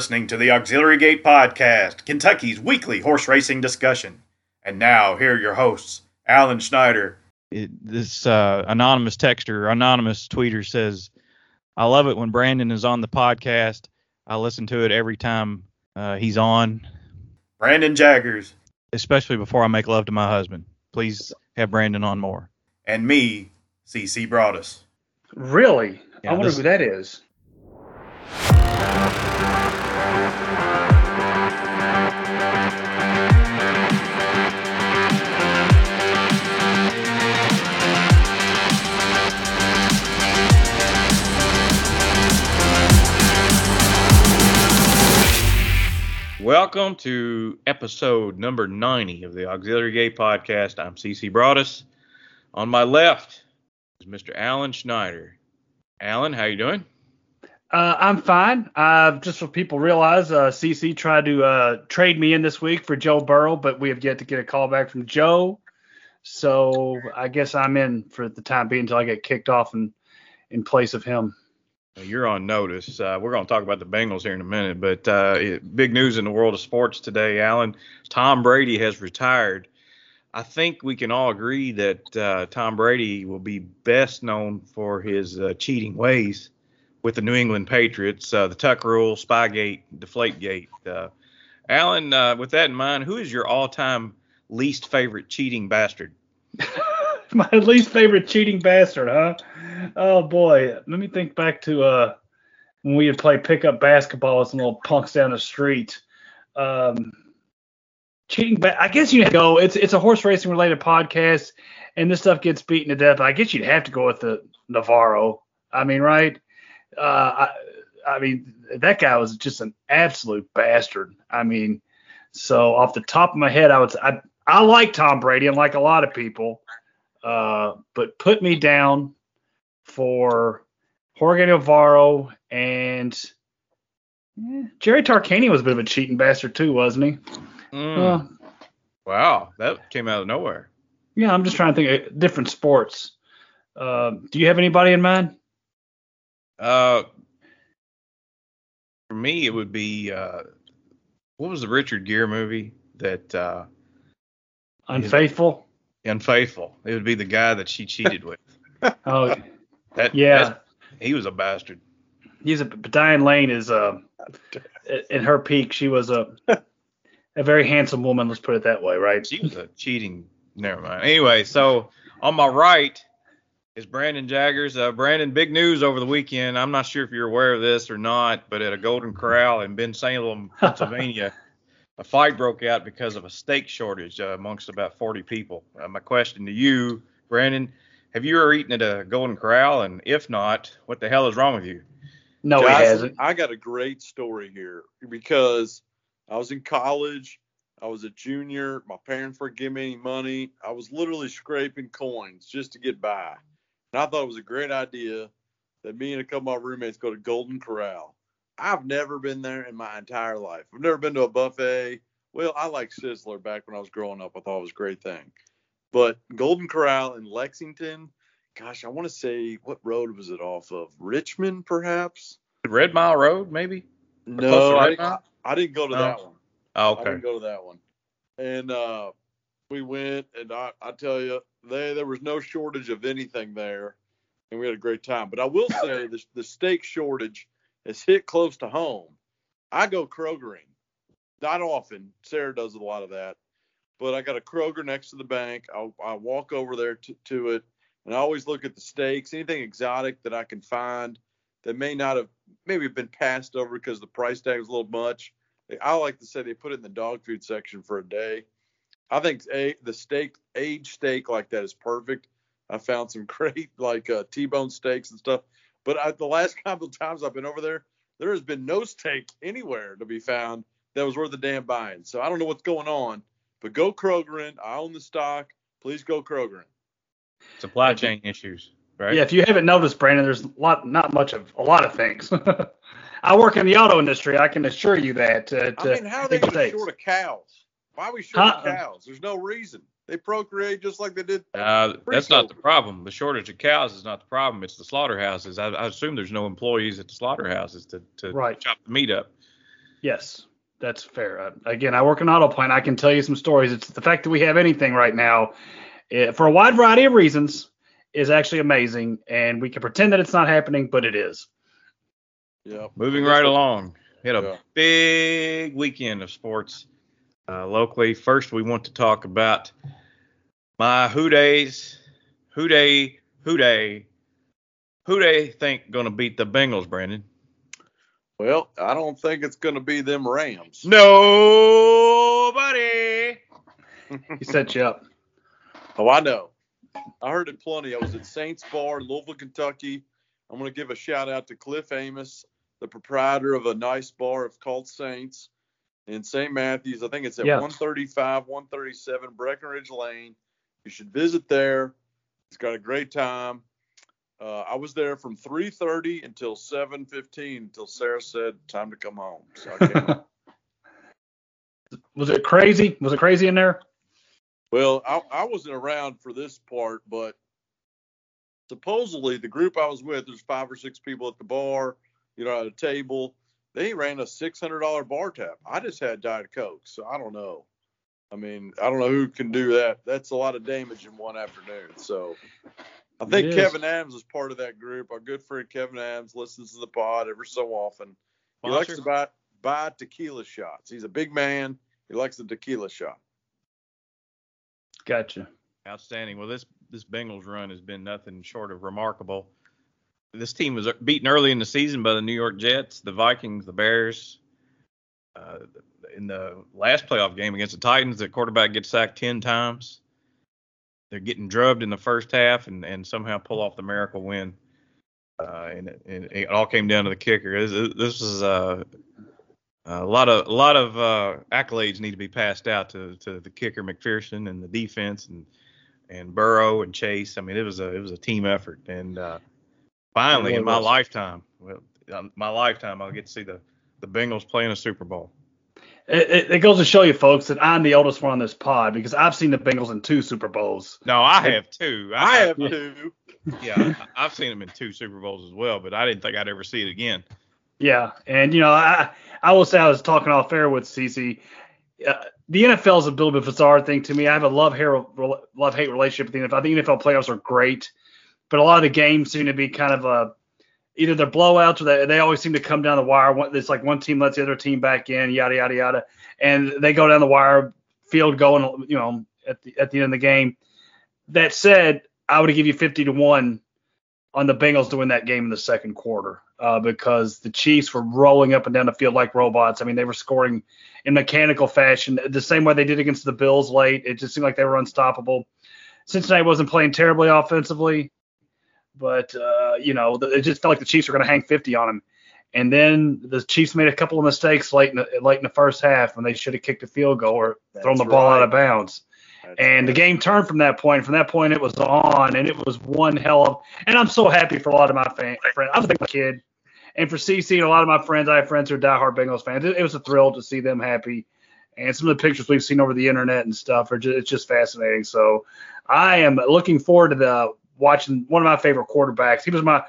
listening to the Auxiliary Gate Podcast, Kentucky's weekly horse racing discussion. And now, here are your hosts, Alan Schneider. It, this uh, anonymous texter, anonymous tweeter says, I love it when Brandon is on the podcast. I listen to it every time uh, he's on, Brandon Jaggers, especially before I make love to my husband. Please have Brandon on more. and me, CC Broaddus. Really? Yeah, I wonder this- who that is. Welcome to episode number 90 of the Auxiliary Gate Podcast. I'm CC Broaddus. On my left is Mr. Alan Schneider. Alan, how you doing? Uh, I'm fine. Uh, just so people realize, uh, CC tried to uh, trade me in this week for Joe Burrow, but we have yet to get a call back from Joe. So I guess I'm in for the time being until I get kicked off in, in place of him. You're on notice. Uh, we're going to talk about the Bengals here in a minute, but uh, big news in the world of sports today, Alan. Tom Brady has retired. I think we can all agree that uh, Tom Brady will be best known for his uh, cheating ways with the New England Patriots, uh, the Tuck Rule, Spygate, Deflategate. Uh, Alan, with that in mind, who is your all-time least favorite cheating bastard? My least favorite cheating bastard, huh? Oh boy, let me think back to uh, when we would play pickup basketball with some little punks down the street. Um, cheating, ba- I guess you'd go. It's it's a horse racing related podcast, and this stuff gets beaten to death. I guess you'd have to go with the Navarro. I mean, right? Uh, I, I mean, that guy was just an absolute bastard. I mean, so off the top of my head, I would I I like Tom Brady, and like a lot of people. Uh, but put me down for Jorge Navarro and eh, Jerry Tarkanian was a bit of a cheating bastard too, wasn't he? Mm, Uh, wow, that came out of nowhere. yeah, I'm just trying to think of different sports. Uh, do you have anybody in mind? Uh, for me, it would be uh, what was the Richard Gere movie that uh, Unfaithful? Unfaithful? It would be the guy that she cheated with. Oh, That yeah. he was a bastard. He's a but Diane Lane is uh, in her peak. She was a a very handsome woman. Let's put it that way, right? She was a cheating. Never mind. Anyway, so on my right is Brandon Jaggers. Uh, Brandon, big news over the weekend. I'm not sure if you're aware of this or not, but at a Golden Corral in Bensalem, Pennsylvania, a fight broke out because of a steak shortage uh, amongst about 40 people. Uh, my question to you, Brandon, have you ever eaten at a Golden Corral? And if not, what the hell is wrong with you? No, he hasn't. I got a great story here because I was in college. I was a junior. My parents weren't giving me any money. I was literally scraping coins just to get by. And I thought it was a great idea that me and a couple of my roommates go to Golden Corral. I've never been there in my entire life. I've never been to a buffet. Well, I like Sizzler back when I was growing up. I thought it was a great thing. But Golden Corral in Lexington, gosh, I want to say what road was it off of? Richmond, perhaps? Red Mile Road, maybe? to No, I didn't, I didn't go to No? that one. Oh, I didn't go to that one. And uh, we went, and I, I tell you, they, there was no shortage of anything there, and we had a great time. But I will say the, the steak shortage has hit close to home. I go Krogering. Not often. Sarah does a lot of that. But I got a Kroger next to the bank. I, I walk over there to, to it, and I always look at the steaks, anything exotic that I can find that may not have maybe been passed over because the price tag was a little much. I like to say they put it in the dog food section for a day. I think a, the steak, aged steak like that is perfect. I found some great like uh, T-bone steaks and stuff. But I, the last couple of times I've been over there, there has been no steak anywhere to be found that was worth a damn buying. So I don't know what's going on. But go Kroger in. I own the stock. Please go Kroger in. Supply chain issues, right? Yeah, if you haven't noticed, Brandon, there's a lot, not much of a lot of things. I work in the auto industry. I can assure you that. Uh, I mean, how are they big even short of cows? Why are we short of cows? There's no reason. They procreate just like they did. Uh, that's not the problem. The shortage of cows is not the problem. It's the slaughterhouses. I, I assume there's no employees at the slaughterhouses to, to Right. chop the meat up. Yes, that's fair. Uh, again, I work in auto plant. I can tell you some stories. It's the fact that we have anything right now, eh, for a wide variety of reasons, is actually amazing. And we can pretend that it's not happening, but it is. Yeah. Moving right along. We had a Yeah. big weekend of sports uh, locally. First, we want to talk about my who days, who day, who day, who they think going to beat the Bengals, Brandon? Well, I don't think it's going to be them Rams. Nobody. He set you up. Oh, I know. I heard it plenty. I was at Saints Bar in Louisville, Kentucky. I'm going to give a shout out to Cliff Amos, the proprietor of a nice bar of called Saints in St. Matthews. I think it's at Yeah. 135, 137 Breckenridge Lane. You should visit there. It's got a great time. Uh, I was there from 3:30 until 7:15 until Sarah said time to come home. So I came home. Was it crazy? Was it crazy in there? Well, I, I wasn't around for this part, but supposedly the group I was with, there's five or six people at the bar, you know, at a table. They ran a six hundred dollar bar tab. I just had Diet Coke, so I don't know. I mean, I don't know who can do that. That's a lot of damage in one afternoon. So I think Kevin Adams is part of that group. Our good friend Kevin Adams listens to the pod every so often. He likes to buy buy tequila shots. He's a big man. He likes the tequila shot. Gotcha. Outstanding. Well, this this Bengals run has been nothing short of remarkable. This team was beaten early in the season by the New York Jets, the Vikings, the Bears. Uh, in the last playoff game against the Titans, the quarterback gets sacked ten times. They're getting drubbed in the first half and, and somehow pull off the miracle win. Uh, and, it, and it all came down to the kicker. This, this is uh, a lot of a lot of uh, accolades need to be passed out to to the kicker McPherson and the defense and and Burrow and Chase. I mean, it was a it was a team effort. And uh, finally, in my lifetime, well, um, my lifetime, I'll get to see the the Bengals playing a Super Bowl. It, it, it goes to show you, folks, that I'm the oldest one on this pod because I've seen the Bengals in two Super Bowls. No, I have two. I have Yeah. two. Yeah, I- I've seen them in two Super Bowls as well, but I didn't think I'd ever see it again. Yeah, and you know, I I will say I was talking off air with CC. Uh, the NFL is a little bit of a bizarre thing to me. I have a love hate love hate relationship with the NFL. I think NFL playoffs are great, but a lot of the games seem to be kind of a either they're blowouts or they, they always seem to come down the wire. It's like one team lets the other team back in, yada yada yada, and they go down the wire, field going, you know, at the at the end of the game. That said, I would give you 50 to one on the Bengals to win that game in the second quarter uh, because the Chiefs were rolling up and down the field like robots. I mean, they were scoring in mechanical fashion, the same way they did against the Bills late. It just seemed like they were unstoppable. Cincinnati wasn't playing terribly offensively, but uh, you know, it just felt like the Chiefs were going to hang 50 on them. And then the Chiefs made a couple of mistakes late in the, late in the first half when they should have kicked a field goal or thrown the That's ball out of bounds That's and the game turned from that point. From that point, it was on, and it was one hell of. And I'm so happy for a lot of my fan, friends. I was a big kid, and for CC and a lot of my friends, I have friends who are diehard Bengals fans. It, it was a thrill to see them happy, and some of the pictures we've seen over the internet and stuff are just, it's just fascinating. So I am looking forward to the watching one of my favorite quarterbacks. He was my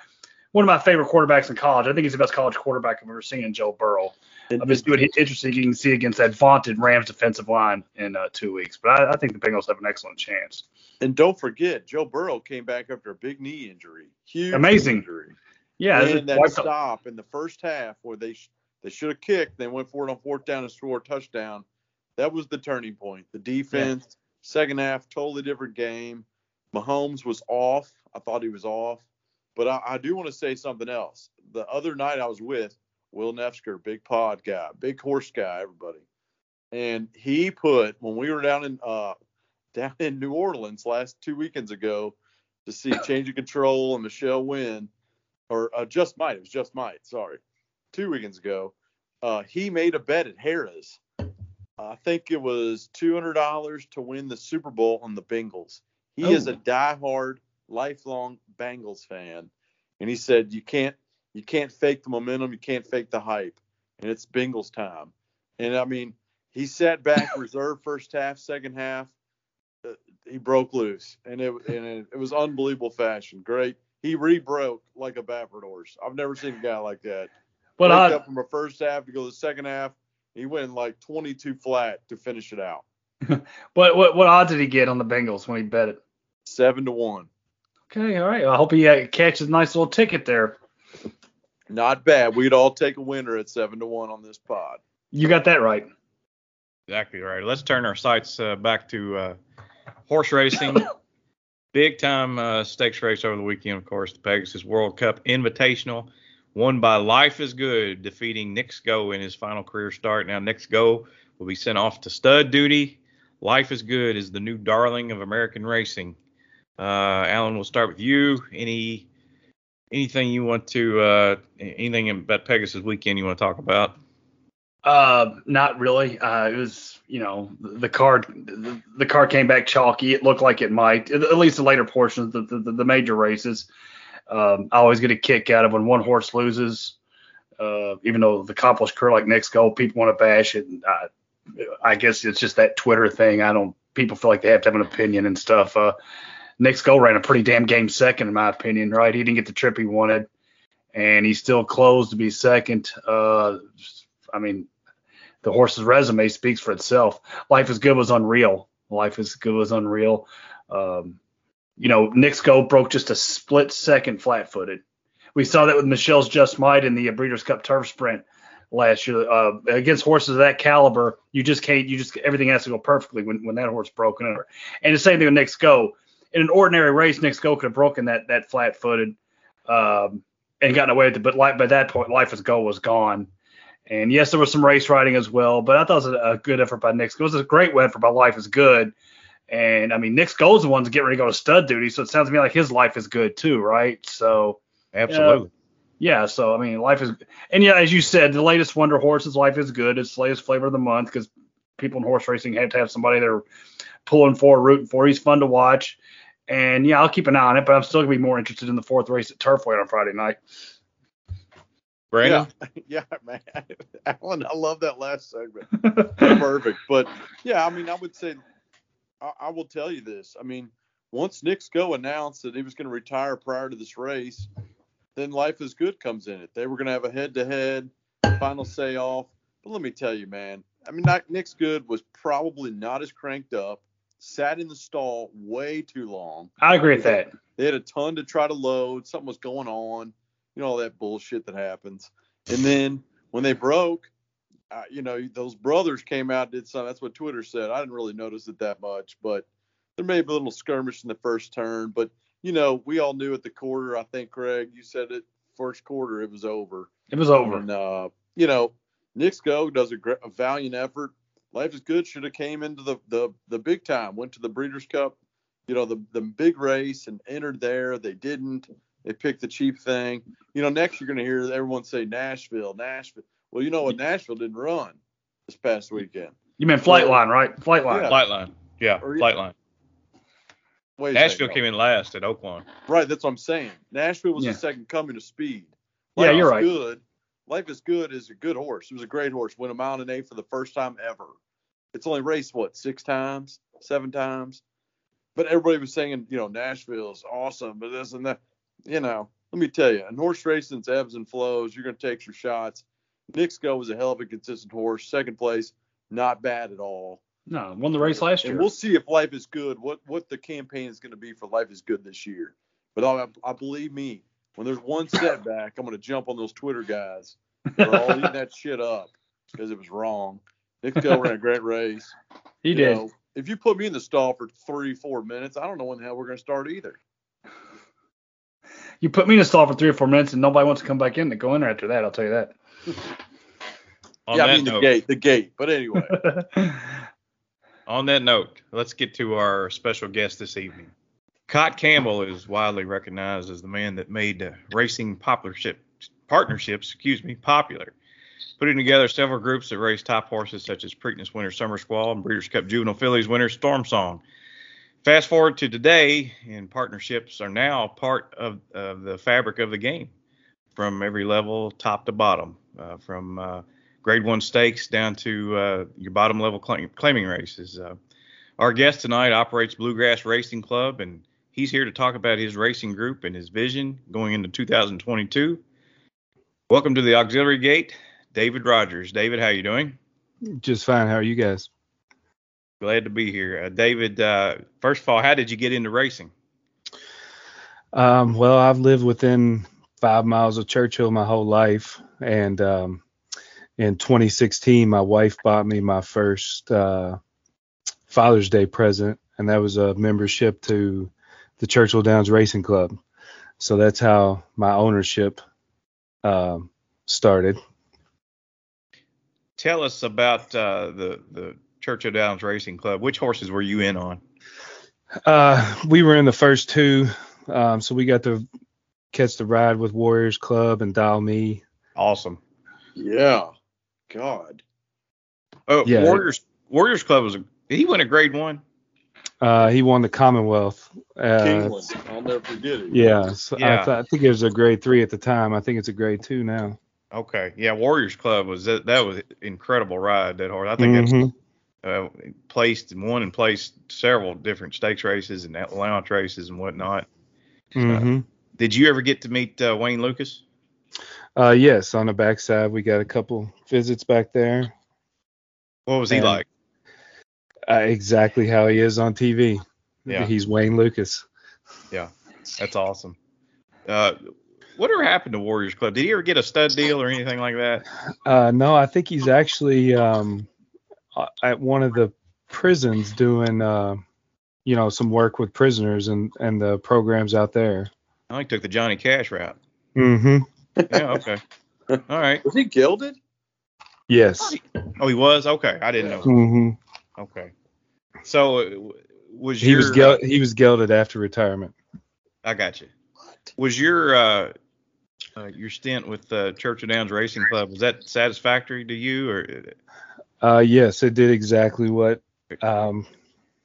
one of my favorite quarterbacks in college. I think he's the best college quarterback I've ever seen in Joe Burrow. I'm just doing interesting you can see against that vaunted Rams defensive line in uh, two weeks. But I, I think the Bengals have an excellent chance. And don't forget, Joe Burrow came back after a big knee injury. Huge Amazing. injury. Yeah, and that stop in the first half where they sh- they should have kicked, they went for it on fourth down and scored a touchdown. That was the turning point. The defense, second half, totally different game. Mahomes was off. I thought he was off. But I, I do want to say something else. The other night I was with Will Nefsker, big pod guy, big horse guy, everybody. And he put when we were down in uh down in New Orleans last two weekends ago to see Change of Control and Michelle win, or uh, just might. It was just might. Sorry, two weekends ago. Uh, he made a bet at Harrah's. I think it was two hundred dollars to win the Super Bowl on the Bengals. He is Oh. a diehard, lifelong Bengals fan, and he said you can't you can't fake the momentum, you can't fake the hype, and it's Bengals time. And I mean, he sat back, reserve first half, second half. uh, He broke loose, and it and it, it was unbelievable fashion. Great. He re-broke like a Baffert horse. I've never seen a guy like that. But I, up from a first half to go to the second half, He went like 22 flat to finish it out. What what what odds did he get on the Bengals when he bet it? Seven to one. Okay, all right. I hope he uh, catches a nice little ticket there. Not bad. We'd all take a winner at seven to one on this pod. You got that right. Exactly right. Let's turn our sights uh, back to uh, horse racing. Big time uh, stakes race over the weekend, of course, the Pegasus World Cup Invitational, won by Life is Good, defeating Knicks Go in his final career start. Now, Knicks Go will be sent off to stud duty. Life is Good is the new darling of American racing. Uh, Alan, we'll start with you. Any anything you want to uh, anything about Pegasus weekend you want to talk about? Uh, not really. Uh, it was, you know, the card, the, the card came back chalky. It looked like it might, at least the later portions, the, the, the major races. Um, I always get a kick out of when one horse loses. Uh, even though the accomplished career like Knicks Go, people want to bash it. And I guess it's just that Twitter thing. I don't. People feel like they have to have an opinion and stuff. Uh, Knicks Go ran a pretty damn game second, in my opinion. Right? He didn't get the trip he wanted, and he still closed to be second. Uh, I mean, the horse's resume speaks for itself. Life is Good was unreal. Life is Good was unreal. Um, you know, Knicks Go broke just a split second flat footed. We saw that with Michelle's Just Might in the Breeders' Cup Turf Sprint last year. Uh, against horses of that caliber, you just can't. You just everything has to go perfectly when, when that horse broken over. And the same thing with Knicks Go. In an ordinary race, Knicks Go could have broken that that flat footed um, and gotten away with it. But like, by that point, Life is Go was gone. And yes, there was some race riding as well, but I thought it was a, a good effort by Nick. It was a great effort by Life is Good. And I mean, Knicks Go's the ones getting ready to go to stud duty, so it sounds to me like his life is good too, right? So absolutely. Yeah, so I mean, life is, and yeah, as you said, the latest Wonder Horses, life is good. It's the latest flavor of the month because people in horse racing have to have somebody they're pulling for, rooting for. He's fun to watch, and yeah, I'll keep an eye on it, but I'm still gonna be more interested in the fourth race at Turfway on Friday night. Brandon? Yeah, yeah, man. Alan, I love that last segment. Perfect. But yeah, I mean, I would say, I, I will tell you this. I mean, once Knicks Go announced that he was going to retire prior to this race, then Life is Good comes in it. They were going to have a head to head final say off. But let me tell you, man, I mean, Knicks Go was probably not as cranked up, sat in the stall way too long. I agree with that. They had a ton to try to load. Something was going on you know all that bullshit that happens. And then when they broke, uh, you know those brothers came out did something. That's what Twitter said. I didn't really notice it that much, but there may be a little skirmish in the first turn. But you know we all knew at the quarter. I think Craig, you said it first quarter. It was over. It was over. And uh, you know Knicks Go does a, a valiant effort. Life is good. Should have came into the, the the big time. Went to the Breeders' Cup. You know the the big race and entered there. They didn't. They picked the cheap thing. You know, next you're going to hear everyone say Nashville, Nashville. Well, you know what? Nashville didn't run this past weekend. You meant Flightline, right? Flightline. Yeah. Flightline. Yeah, Or- Flightline. Wait Nashville came in last at Oaklawn. Right, that's what I'm saying. Nashville was Yeah. the second coming of speed. Yeah, you're is right. Good. Life is good is a good horse. It was a great horse. Went a mile and eight for the first time ever. It's only raced what six times, seven times. But everybody was saying, you know, Nashville's awesome, but this and that. You know, let me tell you, in horse racing's ebbs and flows. You're going to take your shots. Knicks Go was a hell of a consistent horse. Second place, not bad at all. No, won the race last year. And year. we'll see if Life is Good, what what the campaign is going to be for Life is Good this year. But I, I believe me, when there's one setback, I'm going to jump on those Twitter guys. They're all eating that shit up because it was wrong. Knicks Go ran a great race. he You did. know, if you put me in the stall for three, four minutes, I don't know when the hell we're going to start either. You put me in a stall for three or four minutes, and nobody wants to come back in to go in there after that. I'll tell you that. Yeah, that I mean the gate, the gate. But anyway, on that note, let's get to our special guest this evening. Cot Campbell is widely recognized as the man that made uh, racing partnerships, excuse me, popular, putting together several groups that race top horses such as Preakness Winter Summer Squall and Breeders' Cup Juvenile Fillies Winter Storm Song. Fast forward to today, and partnerships are now part of, of the fabric of the game from every level, top to bottom, uh, from uh, grade one stakes down to uh, your bottom level claim, claiming races. Uh, our guest tonight operates Bluegrass Racing Club, and he's here to talk about his racing group and his vision going into 2022. Welcome to the Auxiliary Gate, David Rogers. David, how you doing? Just fine. How are you guys? Glad to be here. Uh, David, uh, first of all, how did you get into racing? Um, well, I've lived within five miles of Churchill my whole life, and um, in 2016, my wife bought me my first uh, Father's Day present, and that was a membership to the Churchill Downs Racing Club. So that's how my ownership um, started. Tell us about uh, the the Churchill Downs Racing Club. Which horses were you in on? Uh, we were in the first two, um, so we got to catch the ride with Warriors Club and Dalmy. Awesome. Yeah. God. Oh, Yeah. Warriors Warriors Club was a, did he win a grade one? Uh, he won the Commonwealth. Uh, Keeneland. I'll never forget it. yeah, so Yeah. I, th- I think it was a grade three at the time. I think it's a grade two now. Okay, yeah, Warriors Club was that, that was incredible ride. That horse, I think that's Mhm. uh, placed and won and placed several different stakes races and allowance races and whatnot. Mm-hmm. Did you ever get to meet uh, Wayne Lukas? Uh, yes, on the backside we got a couple visits back there. What was he And- like? Uh, exactly how he is on TV. Yeah. He's Wayne Lukas. Yeah, that's awesome. Uh, whatever happened to Warriors Club? Did he ever get a stud deal or anything like that? Uh, no, I think he's actually um, at one of the prisons doing, uh, you know, some work with prisoners and and the programs out there. I think took the Johnny Cash route. Mm-hmm. Yeah, okay. All right. Was he gelded? Yes. Oh, he was. Okay, I didn't know. Mm-hmm. Okay. So uh, w- was He your was gel- he was gelded after retirement. I got you. What? Was your uh, uh, your stint with uh, Churchill Downs Racing Club was that satisfactory to you or Uh, yes, it did exactly what, um,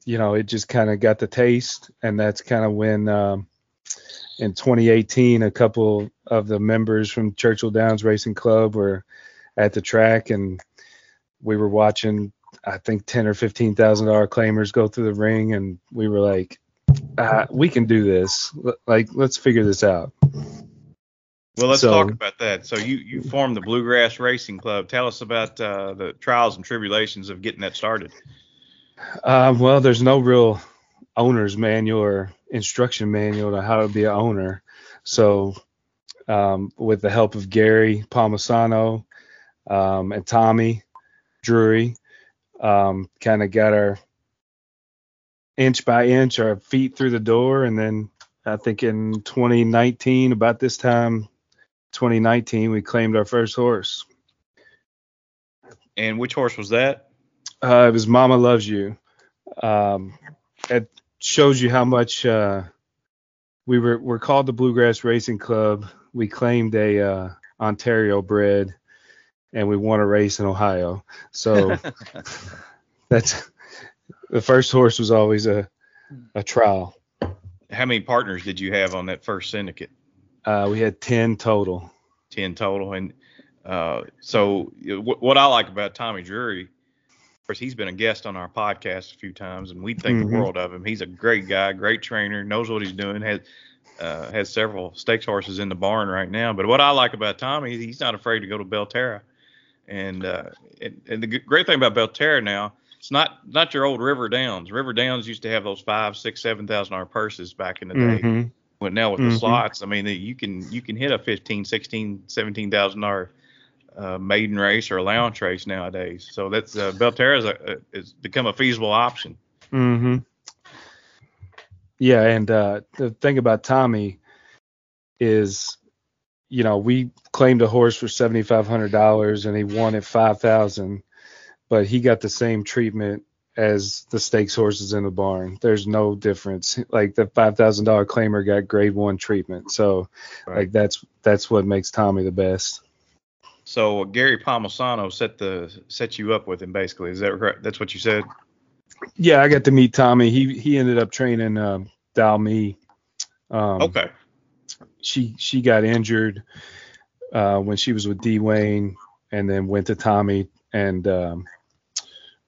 you know, it just kind of got the taste, and that's kind of when, um, in 2018, a couple of the members from Churchill Downs Racing Club were at the track, and we were watching, I think, ten or fifteen thousand dollar claimers go through the ring, and we were like, uh, we can do this. Like, let's figure this out. Well, let's So- talk about that. So you you formed the Bluegrass Racing Club. Tell us about uh, the trials and tribulations of getting that started. Um, well, there's no real owner's manual or instruction manual to how to be an owner. So, um, with the help of Gary Palmisano um, and Tommy Drury, um, kind of got our inch by inch our feet through the door. And then I think in 2019, about this time, 2019, we claimed our first horse. And which horse was that? Uh, it was Mama Loves You. Um, it shows you how much uh, we were we're called the Bluegrass Racing Club. We claimed a uh, Ontario bred, and we won a race in Ohio. So that's the first horse was always a a trial. How many partners did you have on that first syndicate? Uh, we had ten total. 10 total. And uh, so know, what, I like about Tommy Drury, course, he's been a guest on our podcast a few times, and we think Mhm. the world of him. He's a great guy, great trainer, knows what he's doing, has uh, has several stakes horses in the barn right now. But what I like about Tommy, he's not afraid to go to Belterra. And, uh, and, and the great thing about Belterra now, it's not not your old River Downs. River Downs used to have those five, six, seven thousand dollar purses back in the day. Mhm. But now with the Mhm. slots, I mean, you can you can hit a 15, 16, 17,000 dollar uh, maiden race or allowance race nowadays. So that's uh, Belterra has become a feasible option. Mm-hmm. Yeah, and uh, the thing about Tommy is, you know, we claimed a horse for seventy five hundred dollars and he won at five thousand, but he got the same treatment as the stakes horses in the barn. There's no difference. Like the five thousand dollar claimer got grade one treatment. So Right. like that's that's what makes Tommy the best. So Gary Palmisano set the set you up with him basically. Is that correct? That's what you said. Yeah, I got to meet Tommy. He he ended up training um Dalmy. Um, Okay. she she got injured uh, when she was with D Wayne, and then went to Tommy, and um,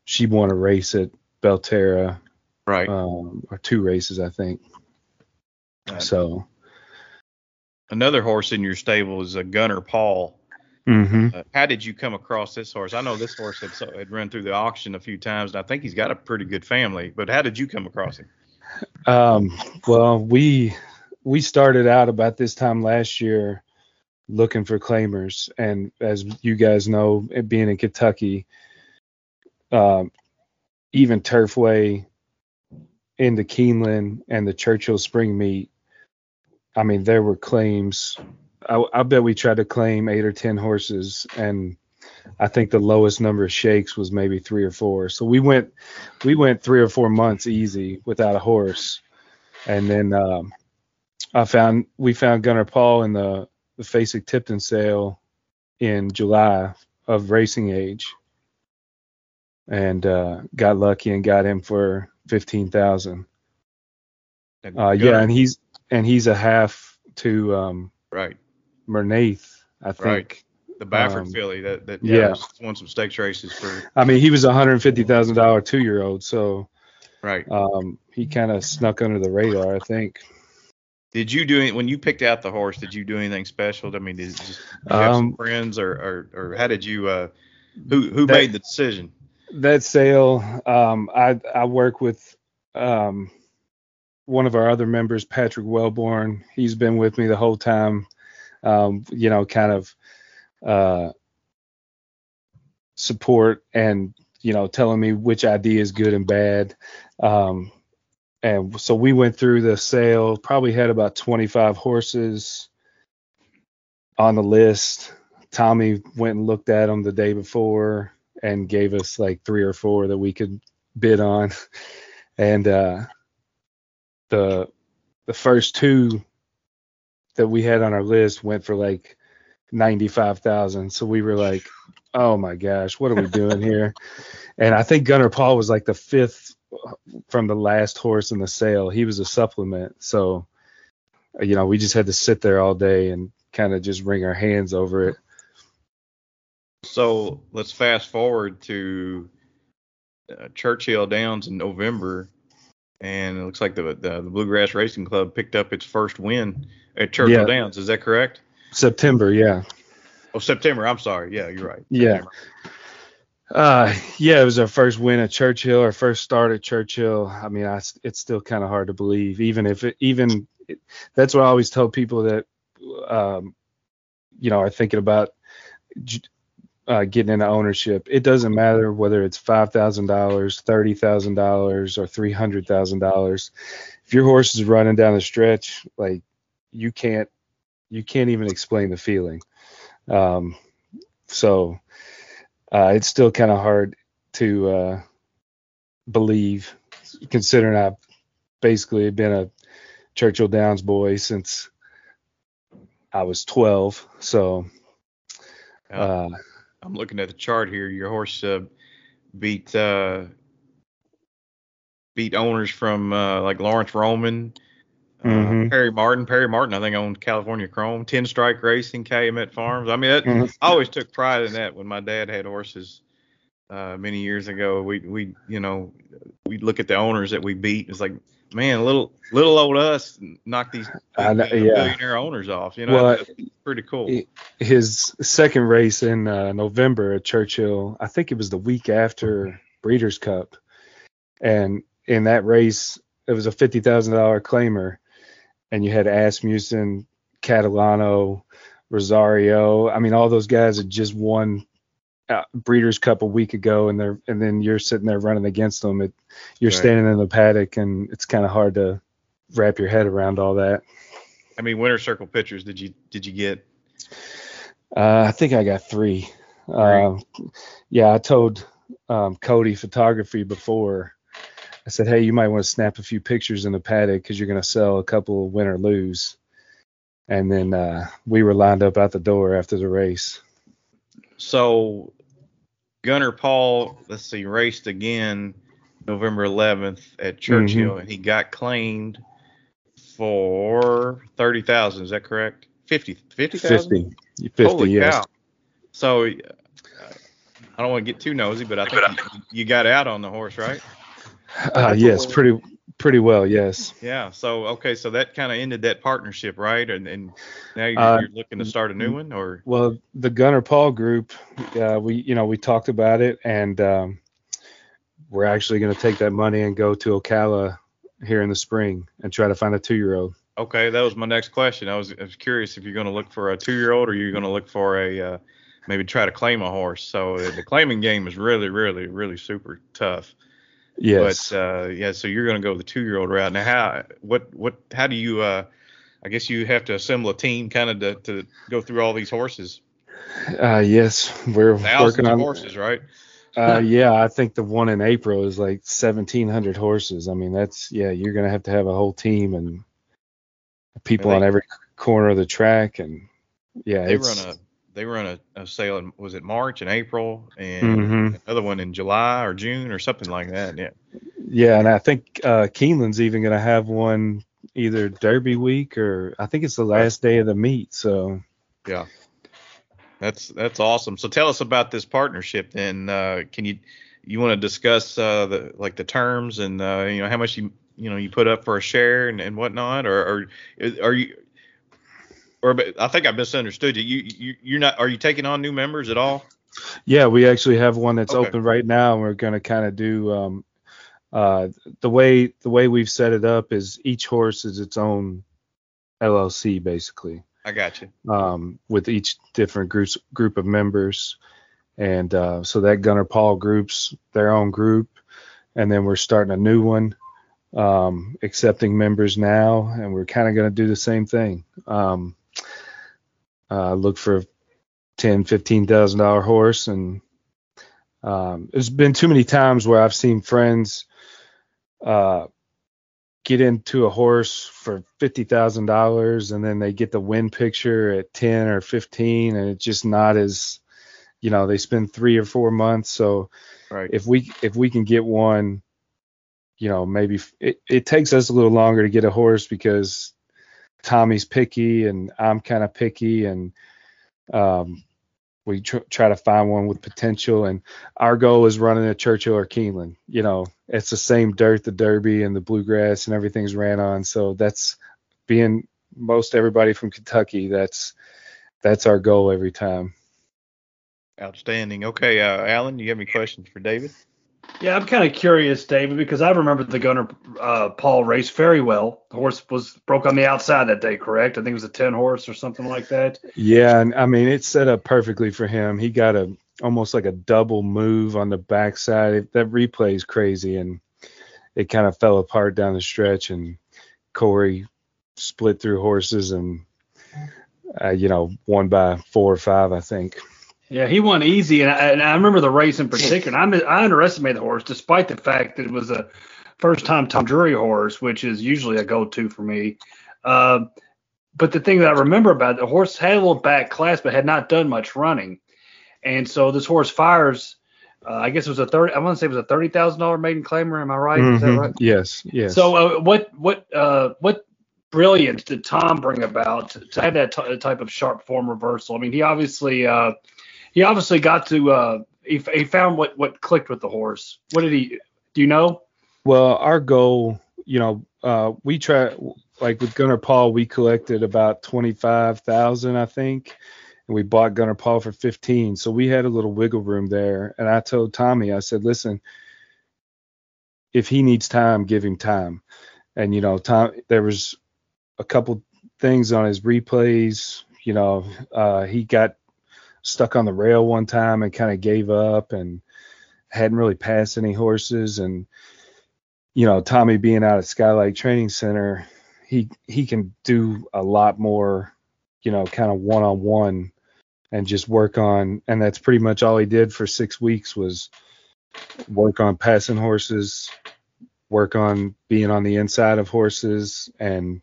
she won a race at Belterra, Right. um, or two races, I think. Uh, So, Another horse in your stable is a Gunner Paul. Mm-hmm. Uh, how did you come across this horse? I know this horse had, so- had run through the auction a few times, and I think he's got a pretty good family. But how did you come across him? Um, well, we we started out about this time last year looking for claimers, and as you guys know, being in Kentucky, um, even Turfway into Keeneland and the Churchill Spring Meet, I mean, there were claims. I, I bet we tried to claim eight or ten horses, and I think the lowest number of shakes was maybe three or four. So we went we went three or four months easy without a horse, and then um, I found we found Gunnar Paul in the the Fasig Tipton sale in July of racing age, and uh, got lucky and got him for fifteen thousand. And Uh, yeah, and he's and he's a half to um, right, Merneith, I think. Right. the Baffert Um, filly that that yeah. yeah, won some stakes races for I mean, he was a hundred fifty thousand dollar two year old, so right. um, he kind of snuck under the radar, I think. Did you do any, when you picked out the horse? Did you do anything special? I mean, did, just, did you have some Um, friends, or, or or how did you? Uh, who who That- made the decision? that sale, um, I I work with um, one of our other members, Patrick Wellborn. He's been with me the whole time. Um, you know, kind of uh, support and you know telling me which idea is good and bad. Um, and so we went through the sale. Probably had about 25 horses on the list. Tommy went and looked at them the day before and gave us like three or four that we could bid on. And uh, the the first two that we had on our list went for like ninety five thousand. So we were like, oh my gosh, what are we doing here? And I think Gunnar Paul was like the fifth from the last horse in the sale. He was a supplement. So you know, we just had to sit there all day and kind of just wring our hands over it. So let's fast forward to uh, Churchill Downs in November, and it looks like the, the the Bluegrass Racing Club picked up its first win at Churchill Yeah. Downs. Is that correct? September, yeah. Oh, September. I'm sorry. Yeah, you're right. Yeah. September. Uh, yeah, it was our first win at Churchill, our first start at Churchill. I mean, I, it's still kind of hard to believe, even if it, even it, that's what I always tell people that, um, you know, are thinking about uh, getting into ownership. It doesn't matter whether it's five thousand dollars, thirty thousand dollars, or three hundred thousand dollars. If your horse is running down the stretch, like you can't, you can't even explain the feeling. Um, so uh, it's still kind of hard to uh, believe, considering I've basically been a Churchill Downs boy since I was 12. So, uh, I'm looking at the chart here. Your horse uh, beat uh, beat owners from uh, like Lawrence Roman, uh, Mhm. Perry Martin. Perry Martin, I think, owned California Chrome, Ten Strike Racing, Calumet Farms. I mean, that, Mhm. I always took pride in that when my dad had horses uh, many years ago. We we you know we look at the owners that we beat. It's like man, little little old us knocked these know- yeah. billionaire owners off. You know, Well, pretty cool. his second race in uh, November at Churchill, I think it was the week after Breeders' Cup, and in that race, it was a fifty thousand dollar claimer, and you had Asmussen, Catalano, Rosario. I mean, all those guys had just won uh, Breeders' Cup a week ago, and they're and then you're sitting there running against them. It, you're Right. standing in the paddock, and it's kind of hard to wrap your head around all that. I mean, winner circle pictures. Did you did you get? Uh, I think I got three. Uh, yeah, I told um, Coady Photography before. I said, hey, you might want to snap a few pictures in the paddock because you're going to sell a couple of win or lose. And then uh, we were lined up out the door after the race. So Gunnar Paul, let's see, raced again November 11th at Churchill, and he got claimed for thirty thousand. Is that correct? 50 50,000? 50. 50, Holy yes. cow! So uh, I don't want to get too nosy, but I think you, you got out on the horse, right? Uh, yes, pretty Pretty well, yes. Yeah. So okay, so that kind of ended that partnership, right? And and now you're, Uh, you're looking to start a new one, or Well, the Gunner Paul group, uh, we you know we talked about it, and um, we're actually going to take that money and go to Ocala here in the spring and try to find a two-year-old. okay, that was my next question. I was, I was curious if you're going to look for a two-year-old or you're going to look for a uh, maybe try to claim a horse. So uh, the claiming game is really, really, really super tough. Yes. But uh, yeah, so you're going to go the two-year-old route. Now, how what what how do you? Uh, I guess you have to assemble a team kind of to, to go through all these horses. Uh, yes, we're Thousands working of on horses, right? Uh, yeah, I think the one in April is like 1,700 horses. I mean, that's yeah, you're gonna have to have a whole team and people And on every corner of the track, and yeah, They it's run a they run a, a sale in was it March and April and Mhm. another one in July or June or something like that. Yeah. yeah, and I think uh, Keeneland's even gonna have one either Derby week or I think it's the last day of the meet. So Yeah. That's that's awesome. So tell us about this partnership then. Uh, can you you want to discuss uh, the like the terms and uh, you know how much you you know you put up for a share and, and whatnot or, or are you or but I think I misunderstood you. You you you're not are you taking on new members at all? yeah, we actually have one that's Okay. open right now, and we're gonna kind of do um, uh, the way the way we've set it up is each horse is its own LLC basically. I got you. um, with each different groups group of members, and uh, so that Gunner Paul groups their own group, and then we're starting a new one, um, accepting members now, and we're kind of going to do the same thing. Um, uh, look for ten, fifteen thousand dollar horse, and um, there's been too many times where I've seen friends. Uh, get into a horse for fifty thousand dollars and then they get the win picture at ten or fifteen and it's just not as you know they spend three or four months so Right. if we if we can get one you know maybe it, it takes us a little longer to get a horse because tommy's picky and i'm kind of picky and um we tr- try to find one with potential and our goal is running a churchill or keeneland you know it's the same dirt the derby and the bluegrass and everything's ran on so that's being most everybody from kentucky that's that's our goal every time Outstanding. Okay, uh, Alan, you have any questions for David? Yeah, I'm kind of curious, David, because I remember the Gunner uh, Paul race very well. The horse was broke on the outside that day, correct? I think it was a 10 horse or something like that. Yeah, and I mean it set up perfectly for him. He got a almost like a double move on the backside. That replay is crazy, and it kind of fell apart down the stretch. And Corey split through horses and uh, you know won by four or five, I think. Yeah, he won easy, and I, and I remember the race in particular. And I, I underestimated the horse, despite the fact that it was a first-time Tom Drury horse, which is usually a go-to for me. Uh, but the thing that I remember about it, the horse had a little back class, but had not done much running. And so this horse fires. Uh, I guess it was a thirty. I want to say it was a thirty thousand dollar maiden claimer. Am I right? Is that Mhm. right? Yes, yes. So uh, what what uh, what brilliance did Tom bring about to have that t- type of sharp form reversal? I mean, he obviously uh, he obviously got to uh, he, he found what what clicked with the horse. What did he? Do you know? Well, our goal, you know, uh, we try like with Gunnar Paul, we collected about twenty five thousand, I think, and we bought Gunnar Paul for fifteen. So we had a little wiggle room there. And I told Tommy, I said, listen, if he needs time, give him time. And you know, Tom, there was a couple things on his replays. You know, uh, he got stuck on the rail one time and kind of gave up and hadn't really passed any horses and you know, Tommy being out at Skylight Training Center, he he can do a lot more, you know, kind of one on one and just work on and that's pretty much all he did for 6 weeks was work on passing horses, work on being on the inside of horses and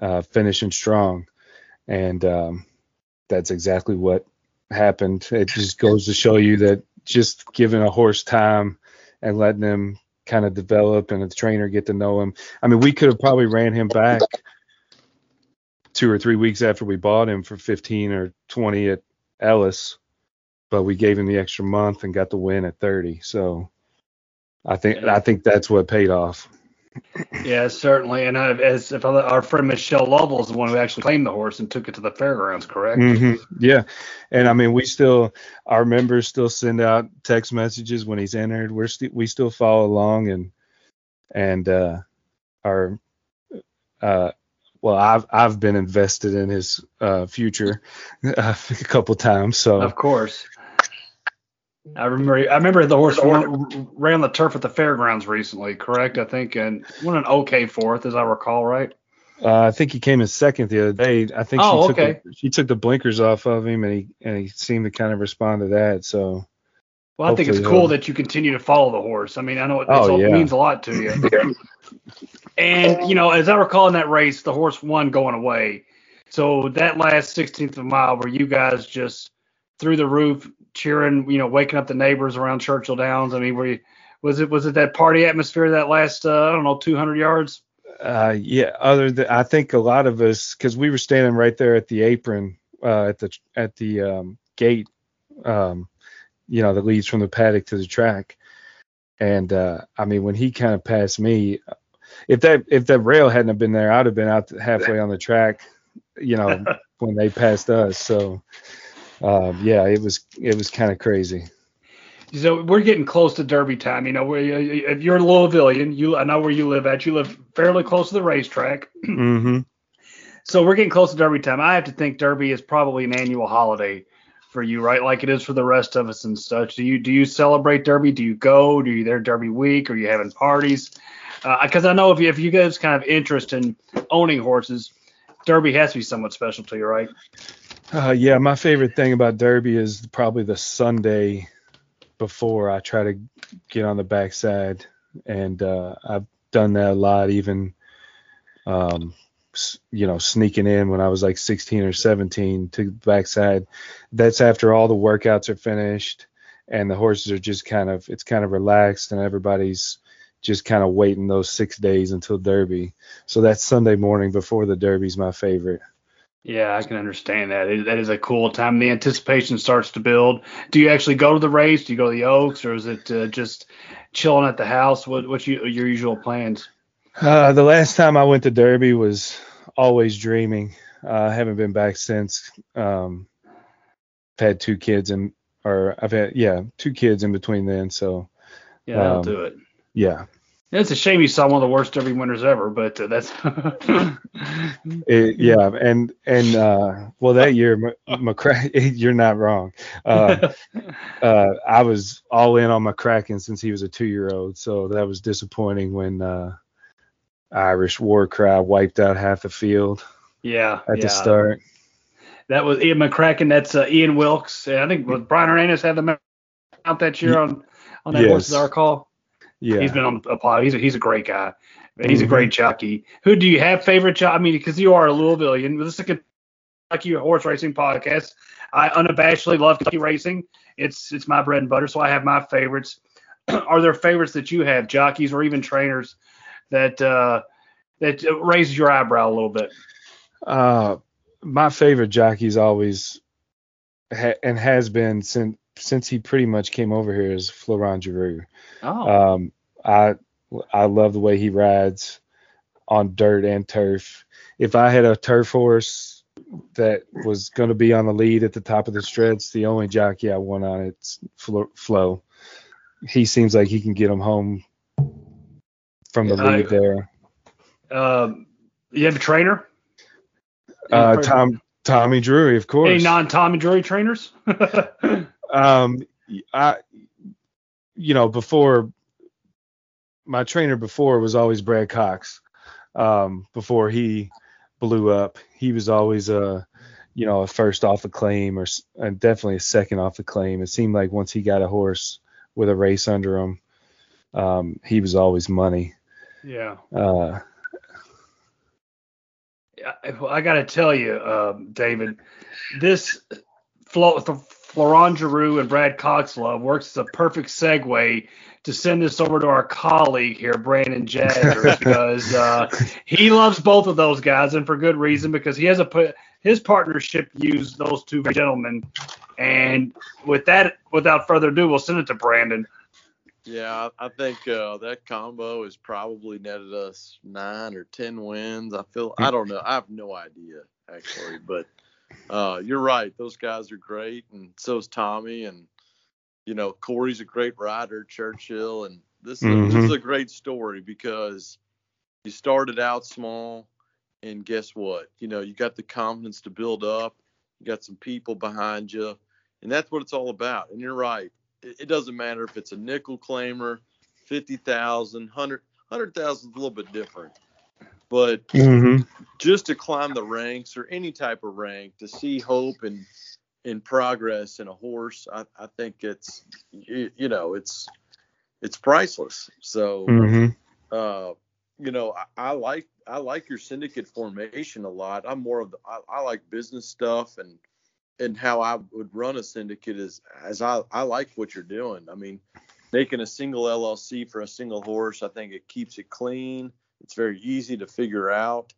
uh, finishing strong. And um, that's exactly what happened. It just goes to show you that just giving a horse time and letting him kind of develop and the trainer get to know him. I mean, we could have probably ran him back two or three weeks after we bought him for 15 or 20 at Ellis, but we gave him the extra month and got the win at 30. So I think I think that's what paid off. Yeah, certainly. And uh, as if our friend Michelle Lovell is the one who actually claimed the horse and took it to the fairgrounds, correct? Mm-hmm. Yeah, and I mean, we still our members still send out text messages when he's entered. We're still we still follow along and and uh, our uh, well, I've I've been invested in his uh, future uh, a couple times. So Of course. I remember. I remember the horse ran, ran the turf at the fairgrounds recently, correct? I think, and won an okay fourth, as I recall, right? uh, I think he came in second the other day. I think Oh, she took okay. the, she took the blinkers off of him, and he and he seemed to kind of respond to that. So Well, I think it's cool he'll- that you continue to follow the horse. I mean, I know it, Oh, yeah. means a lot to you. and you know, as I recall in that race, the horse won going away. So that last 16th of a mile, where you guys just through the roof cheering? You know, waking up the neighbors around Churchill Downs. I mean, were you? Was it was it that party atmosphere that last uh, I don't know 200 yards? uh, yeah, other than I think a lot of us because we were standing right there at the apron uh, at the at the um, gate, um, you know, that leads from the paddock to the track. And uh, I mean, when he kind of passed me, if that if that rail hadn't have been there, I'd have been out halfway on the track, you know, when they passed us. So um, yeah, it was it was kind of crazy. So we're getting close to Derby time. You know, we, if you're a Louisvillian, you I know where you live at. You live fairly close to the racetrack. hmm So we're getting close to Derby time. I have to think Derby is probably an annual holiday for you, right? Like it is for the rest of us and such. Do you do you celebrate Derby? Do you go? Do you there Derby week? Are you having parties? Because I know if you if you guys kind of interest in owning horses, Derby has to be somewhat special to you, right? Uh, yeah, my favorite thing about Derby is probably the Sunday before I try to get on the backside, and uh, I've done that a lot, even um, you know sneaking in when I was like 16 or 17 to the backside. That's after all the workouts are finished and the horses are just kind of it's kind of relaxed and everybody's just kind of waiting those six days until Derby. So that Sunday morning before the Derby's my favorite. Yeah, I can understand that. It, that is a cool time. The anticipation starts to build. Do you actually go to the race? Do you go to the Oaks, or is it uh, just chilling at the house? What what's you, your usual plans? Uh, the last time I went to Derby was always dreaming. Uh, I haven't been back since. Um, I've had two kids and or I've had yeah two kids in between then. So Yeah, Um, do it. yeah, It's a shame you saw one of the worst Derby winners ever, but uh, that's It- yeah, and and uh, well that year McCraken, you're not wrong. Uh, uh, I was all in on McCraken since he was a two year old, so that was disappointing when uh, Irish War Cry wiped out half the field yeah, at yeah. the start. That was Ian McCraken. That's uh, Ian Wilkes. I think was Brian Hernandez had them out that year on on that Yes. horse, as I recall. Yeah. He's been on a pod. He's a, he's a great guy. He's a Mhm. great jockey. Who do you have favorite jockey? I mean, because you are a Louisvillian. This is a Kentucky horse racing podcast. I unabashedly love Kentucky racing. It's it's my bread and butter. So I have my favorites. are there favorites that you have, jockeys or even trainers that uh, that raises your eyebrow a little bit? Uh, my favorite jockey's always ha- and has been since since he pretty much came over here is Florent Geroux. Oh, Um, I I love the way he rides on dirt and turf. If I had a turf horse that was going to be on the lead at the top of the stretch, the only jockey I want on it's Flo. He seems like he can get him home from the Yeah, I- lead there. um, you have a trainer? Uh, Tom Tommy Drury, of course. Any non-Tom and Drury trainers? um i you know before my trainer before was always brad cox. Um before he blew up he was always a you know a first off the claim or definitely a second off the claim. It seemed like once he got a horse with a race under him um he was always money. Yeah. uh I, I got to tell you, um, David, this Flo, Florent Geroux and Brad Cox love works as a perfect segue to send this over to our colleague here, Brandon Jaggers, because uh, he loves both of those guys, and for good reason, because he has a put his partnership used those two gentlemen. And with that, without further ado, we'll send it to Brandon. Yeah, I think uh, that combo has probably netted us nine or ten wins. I feel I don't know. I have no idea actually, but uh, you're right. Those guys are great, and so is Tommy, and you know Corey's a great rider, Churchill, and this is, a, this is a great story because you started out small, and guess what? You know you got the confidence to build up. You got some people behind you, and that's what it's all about. And you're right it doesn't matter if it's a nickel claimer, 50,000, 100, 100,000 is a little bit different. But Mm-hmm. just to climb the ranks or any type of rank, to see hope and in progress in a horse, I, I think it's you, you know it's it's priceless. So Mm-hmm. uh, you know I, I like I like your syndicate formation a lot. I'm more of the I, I like business stuff and and how I would run a syndicate is as I, I like what you're doing. I mean, making a single LLC for a single horse, I think it keeps it clean. It's very easy to figure out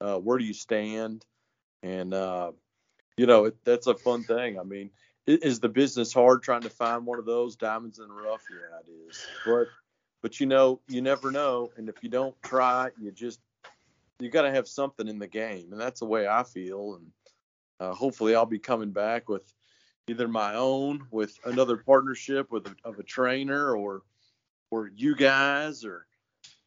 uh, where do you stand, and uh, you know it, that's a fun thing. I mean, is the business hard trying to find one of those diamonds in the rough? Yeah, it is. But but you know you never know, and if you don't try, you just you got to have something in the game, and that's the way I feel. And uh, hopefully, I'll be coming back with either my own, with another partnership with a, of a trainer, or or you guys, or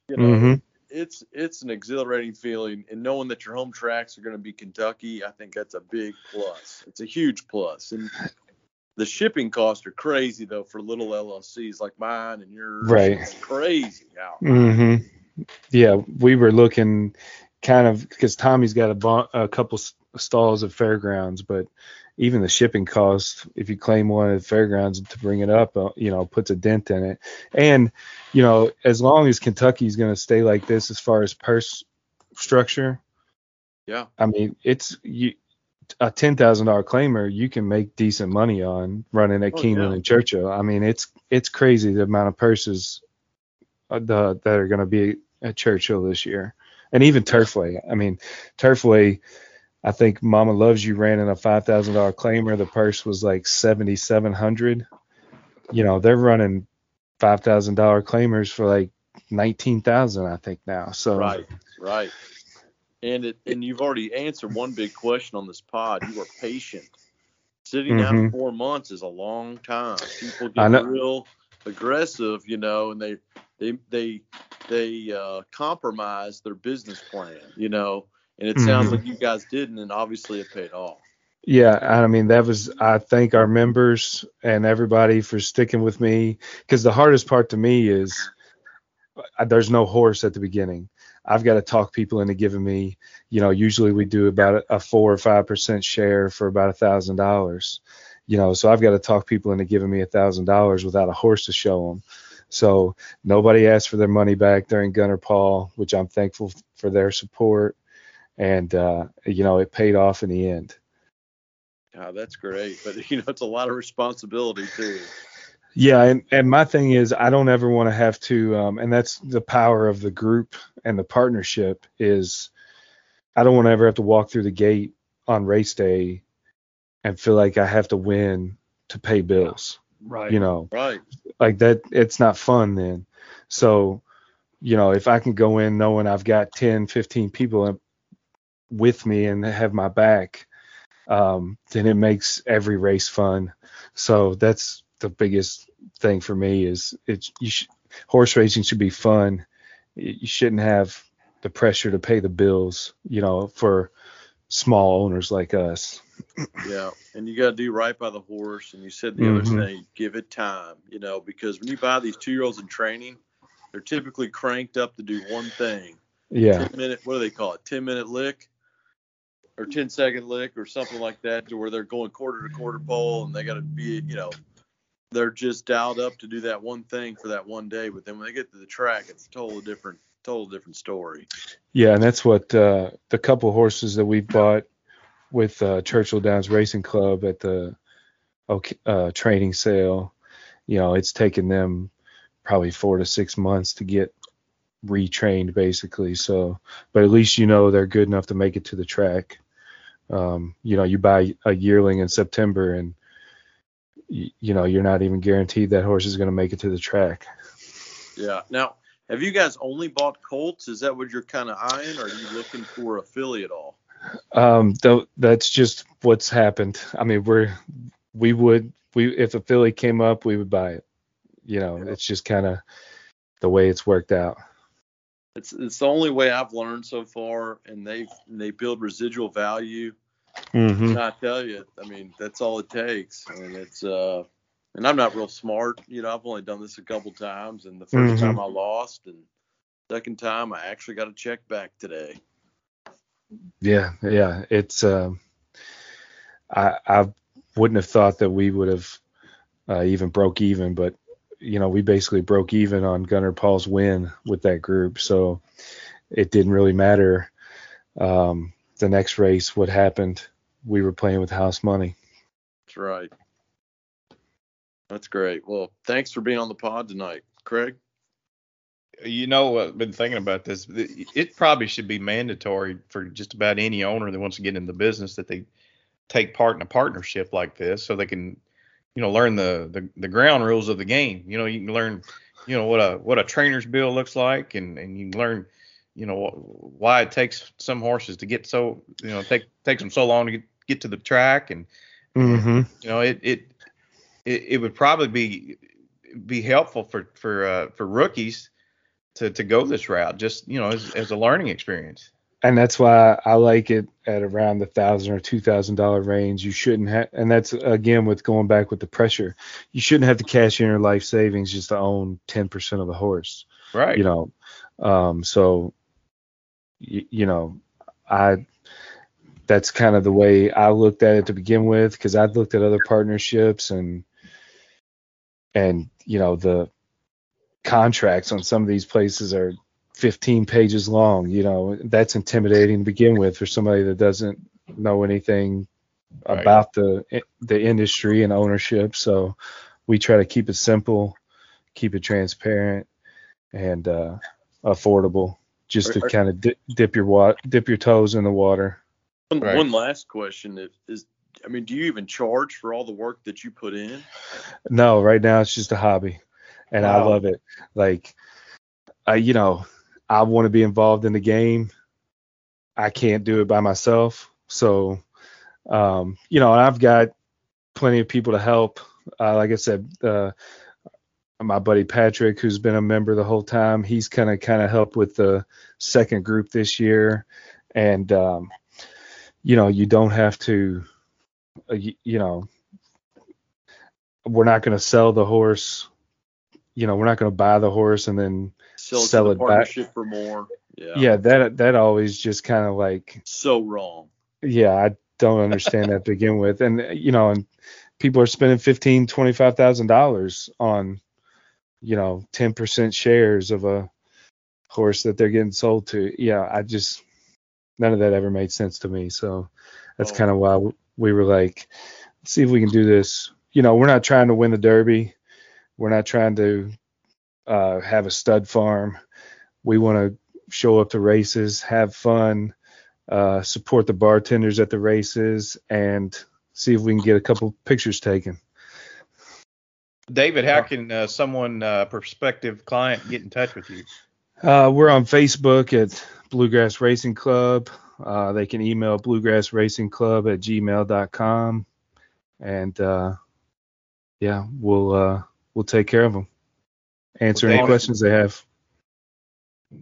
you know, Mhm. It's it's an exhilarating feeling, and knowing that your home tracks are going to be Kentucky, I think that's a big plus. It's a huge plus, and the shipping costs are crazy though for little LLCs like mine and yours. Right. It's crazy out. hmm Yeah, we were looking kind of because Tommy's got a, a couple stalls at fairgrounds, but even the shipping cost, if you claim one at fairgrounds to bring it up, uh, you know, puts a dent in it. And you know, as long as Kentucky's going to stay like this as far as purse structure, Yeah. I mean, it's you a ten thousand dollar claimer you can make decent money on running at Oh, Keeneland yeah. and Churchill. I mean, it's it's crazy the amount of purses uh, the, that are going to be at Churchill this year, and even Turfway. I mean, Turfway. I think Mama Loves You ran in a five thousand dollar claimer. The purse was like seventy seven hundred. You know, they're running five thousand dollar claimers for like nineteen thousand, I think now. So Right, right. And it and you've already answered one big question on this pod. You are patient. Sitting down Mhm. four months is a long time. People get real aggressive, you know, and they they they they uh, compromise their business plan, you know. And it sounds Mhm. like you guys didn't, and obviously it paid off. Yeah, I mean that was I thank our members and everybody for sticking with me because the hardest part to me is uh, there's no horse at the beginning. I've got to talk people into giving me, you know, usually we do about a four or five percent share for about a thousand dollars, you know, so I've got to talk people into giving me a thousand dollars without a horse to show them. So nobody asked for their money back during Gunner Paul, which I'm thankful for their support, and uh, you know it paid off in the end. Oh, that's great, but you know it's a lot of responsibility too. Yeah, and, and my thing is I don't ever want to have to um, and that's the power of the group and the partnership is I don't want to ever have to walk through the gate on race day and feel like I have to win to pay bills. Right. You know, Right. like that it's not fun then. So, you know, if I can go in knowing I've got 10, 15 people with me and have my back, um, then it makes every race fun. So that's the biggest thing for me is it's you sh- horse racing should be fun. You shouldn't have the pressure to pay the bills, you know, for small owners like us. Yeah, and you got to do right by the horse. And you said the other Mhm. thing, give it time, you know, because when you buy these two year olds in training, they're typically cranked up to do one thing. Yeah. 10 minute, what do they call it? 10 minute lick or 10 second lick or something like that, to where they're going quarter to quarter pole and they got to be, you know, they're just dialed up to do that one thing for that one day. But then when they get to the track, it's a total different, total different story. Yeah, and that's what uh, the couple horses that we bought with uh, Churchill Downs Racing Club at the uh, training sale. You know, it's taken them probably four to six months to get retrained, basically. So, but at least you know they're good enough to make it to the track. Um, you know, you buy a yearling in September, and you, you know, you're not even guaranteed that horse is going to make it to the track. Yeah. Now, have you guys only bought colts? Is that what you're kind of eyeing, or are you looking for a filly at all? Um, th- that's just what's happened. I mean, we're we would we if a filly came up, we would buy it. You know, yeah. it's just kind of the way it's worked out. It's it's the only way I've learned so far, and they they build residual value. Mm-hmm. I tell you, I mean that's all it takes, and it's uh, and I'm not real smart. You know, I've only done this a couple times, and the 1st mm-hmm. time I lost, and second time I actually got a check back today. Yeah, yeah, it's uh, I I wouldn't have thought that we would have uh, even broke even, but you know, we basically broke even on Gunnar Paul's win with that group. So it didn't really matter um, the next race what happened. We were playing with house money. That's right. That's great. Well, thanks for being on the pod tonight, Craig. You know, I've been thinking about this. It probably should be mandatory for just about any owner that wants to get in the business that they take part in a partnership like this so they can you know learn the, the the ground rules of the game. You know, you can learn you know what a what a trainer's bill looks like, and and you learn you know why it takes some horses to get so you know take takes them so long to get, get to the track, and mm-hmm. you know it, it it it would probably be be helpful for for uh, for rookies to to go this route, just you know as, as a learning experience and that's why I like it at around the thousand or two thousand dollar range. You shouldn't have, and that's again with going back with the pressure. You shouldn't have to cash in your life savings just to own ten percent of the horse. Right. You know, um, so you, you know, I that's kind of the way I looked at it to begin with because I'd looked at other partnerships and and you know the contracts on some of these places are 15 pages long. You know, that's intimidating to begin with for somebody that doesn't know anything right. about the the industry and ownership. So we try to keep it simple, keep it transparent, and uh, affordable, just to kind of dip, dip your wa- dip your toes in the water. One, right. one last question is, is I mean, do you even charge for all the work that you put in? No, right now it's just a hobby, and wow. I love it. Like, I, you know, I want to be involved in the game. I can't do it by myself. So, um, you know, I've got plenty of people to help. Uh, like I said, uh, my buddy Patrick, who's been a member the whole time, he's kind of kind of helped with the second group this year, and um, you know, you don't have to, uh, you, you know, we're not going to sell the horse. You know, we're not going to buy the horse and then sell, sell it back for more. Yeah. Yeah, that that always just kind of like so wrong. Yeah, I don't understand that to begin with, and uh, you know, and people are spending fifteen, twenty five thousand dollars on, you know, ten percent shares of a horse that they're getting sold to. Yeah, I just none of that ever made sense to me. So that's oh. kind of why we were like, see if we can do this. You know, we're not trying to win the Derby. We're not trying to uh, have a stud farm. We want to show up to races, have fun, uh, support the bartenders at the races, and see if we can get a couple pictures taken. David, how can uh, someone, uh, prospective client, get in touch with you? Uh, we're on Facebook at Bluegrass Racing Club. Uh, they can email bluegrassracingclub at gmail.com, and uh, yeah, we'll uh, we'll take care of them answer well, any questions they have.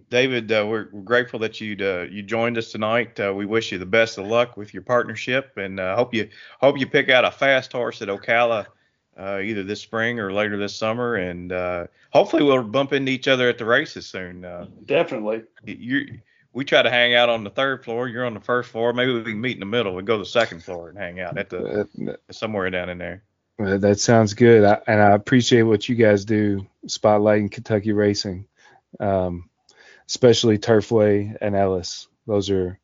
David, uh, we're, we're, grateful that you uh, you joined us tonight. Uh, we wish you the best of luck with your partnership, and uh, hope you hope you pick out a fast horse at Ocala uh, either this spring or later this summer, and uh, hopefully we'll bump into each other at the races soon. Definitely. You we try to hang out on the third floor. You're on the first floor. Maybe we can meet in the middle. We go to the second floor and hang out at the somewhere down in there. That sounds good, I, and I appreciate what you guys do, spotlighting Kentucky racing, um, especially Turfway and Ellis. Those are